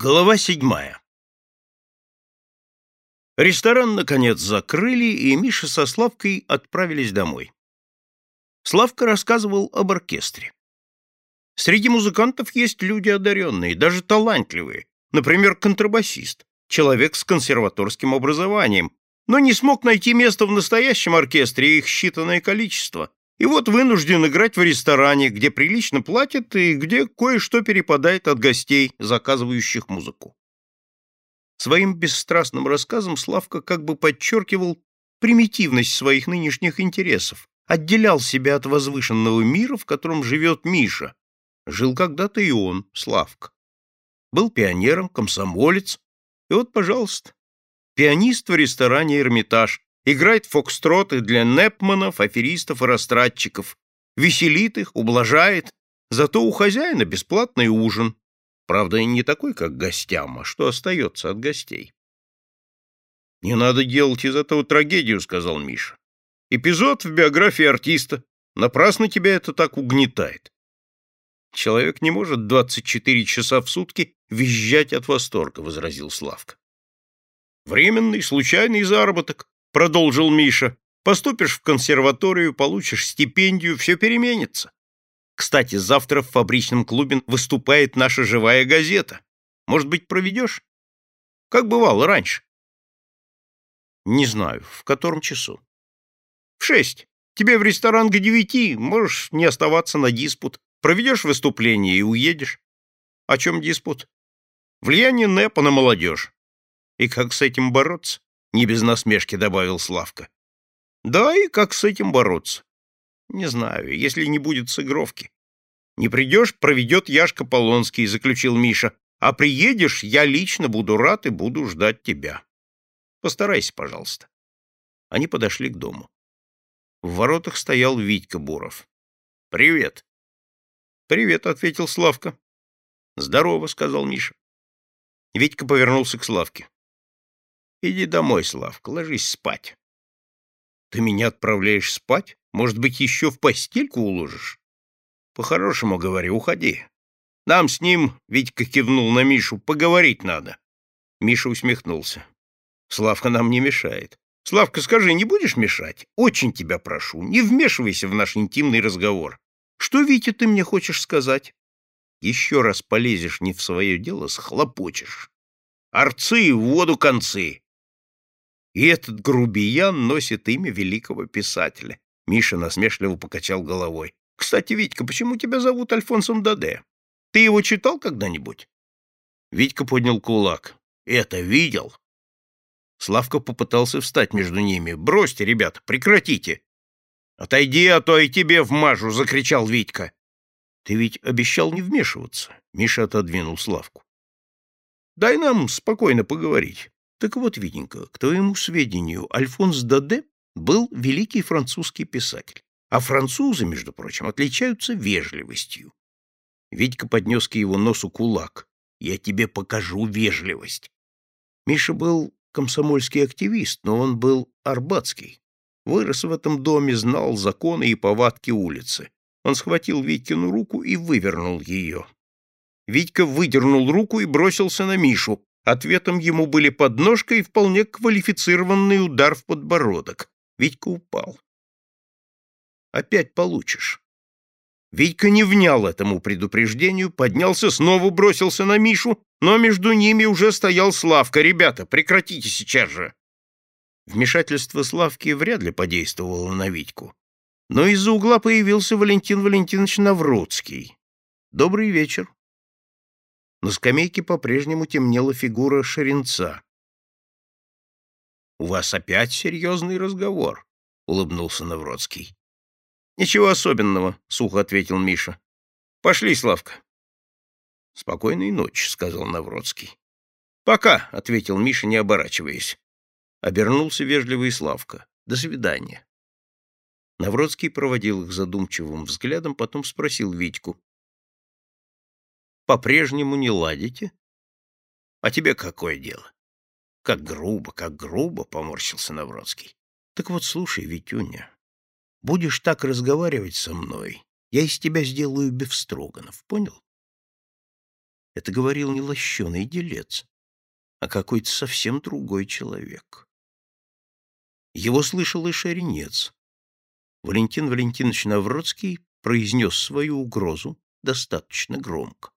Глава седьмая Ресторан, наконец, закрыли, и Миша со Славкой отправились домой. Славка рассказывал об оркестре. Среди музыкантов есть люди одаренные, даже талантливые, например, контрабасист, человек с консерваторским образованием, но не смог найти место в настоящем оркестре, их считанное количество, и вот вынужден играть в ресторане, где прилично платят и где кое-что перепадает от гостей, заказывающих музыку. Своим бесстрастным рассказом Славка как бы подчеркивал примитивность своих нынешних интересов, отделял себя от возвышенного мира, в котором живет Миша. Жил когда-то и он, Славка. Был пионером, комсомолец, и вот, пожалуйста, пианист в ресторане «Эрмитаж», играет фокстроты для непманов, аферистов и растратчиков, веселит их, ублажает, зато у хозяина бесплатный ужин. Правда, не такой, как гостям, а что остается от гостей. «Не надо делать из этого трагедию», — сказал Миша. «Эпизод в биографии артиста. Напрасно тебя это так угнетает. Человек не может 24 часа в сутки визжать от восторга», — возразил Славка. «Временный, случайный заработок. — продолжил Миша. «Поступишь в консерваторию, получишь стипендию, все переменится. Кстати, завтра в фабричном клубе выступает наша живая газета. Может быть, проведешь? Как бывало раньше?» «Не знаю. В котором часу?» «В шесть. Тебе в ресторан к девяти. Можешь не оставаться на диспут. Проведешь выступление и уедешь. О чем диспут? Влияние НЭПа на молодежь. И как с этим бороться? — не без насмешки добавил Славка. «Да, и как с этим бороться? Не знаю, если не будет сыгровки. Не придешь, проведет Яшка Полонский», — заключил Миша. «А приедешь, я лично буду рад и буду ждать тебя. Постарайся, пожалуйста». Они подошли к дому. В воротах стоял Витька Буров. «Привет». «Привет», — ответил Славка. «Здорово», — сказал Миша. Витька повернулся к Славке. Иди домой, Славка, ложись спать. Ты меня отправляешь спать? Может быть, еще в постельку уложишь? По-хорошему говорю, уходи. Нам с ним, Витька кивнул на Мишу, поговорить надо. Миша усмехнулся. Славка нам не мешает. Славка, скажи, не будешь мешать? Очень тебя прошу, не вмешивайся в наш интимный разговор. Что, Витя, ты мне хочешь сказать? Еще раз полезешь не в свое дело, схлопочешь. Арцы в воду концы. И этот грубиян носит имя великого писателя. Миша насмешливо покачал головой. Кстати, Витька, почему тебя зовут Альфонсом Даде? Ты его читал когда-нибудь? Витька поднял кулак. Это видел? Славка попытался встать между ними. Бросьте, ребята, прекратите. Отойди, а то и тебе вмажу, закричал Витька. Ты ведь обещал не вмешиваться. Миша отодвинул Славку. Дай нам спокойно поговорить. Так вот, Витенька, к твоему сведению, Альфонс Даде был великий французский писатель. А французы, между прочим, отличаются вежливостью. Витька поднес к его носу кулак. «Я тебе покажу вежливость». Миша был комсомольский активист, но он был арбатский. Вырос в этом доме, знал законы и повадки улицы. Он схватил Витькину руку и вывернул ее. Витька выдернул руку и бросился на Мишу. Ответом ему были подножка и вполне квалифицированный удар в подбородок. Витька упал. «Опять получишь». Витька не внял этому предупреждению, поднялся, снова бросился на Мишу, но между ними уже стоял Славка. «Ребята, прекратите сейчас же!» Вмешательство Славки вряд ли подействовало на Витьку. Но из-за угла появился Валентин Валентинович Навродский. «Добрый вечер», на скамейке по-прежнему темнела фигура Шеренца. — У вас опять серьезный разговор, — улыбнулся Навродский. — Ничего особенного, — сухо ответил Миша. — Пошли, Славка. — Спокойной ночи, — сказал Навродский. — Пока, — ответил Миша, не оборачиваясь. Обернулся вежливый Славка. — До свидания. Навродский проводил их задумчивым взглядом, потом спросил Витьку по-прежнему не ладите? А тебе какое дело? Как грубо, как грубо, поморщился Навроцкий. Так вот, слушай, Витюня, будешь так разговаривать со мной, я из тебя сделаю бефстроганов, понял? Это говорил не лощеный делец, а какой-то совсем другой человек. Его слышал и Шеренец. Валентин Валентинович Навродский произнес свою угрозу достаточно громко.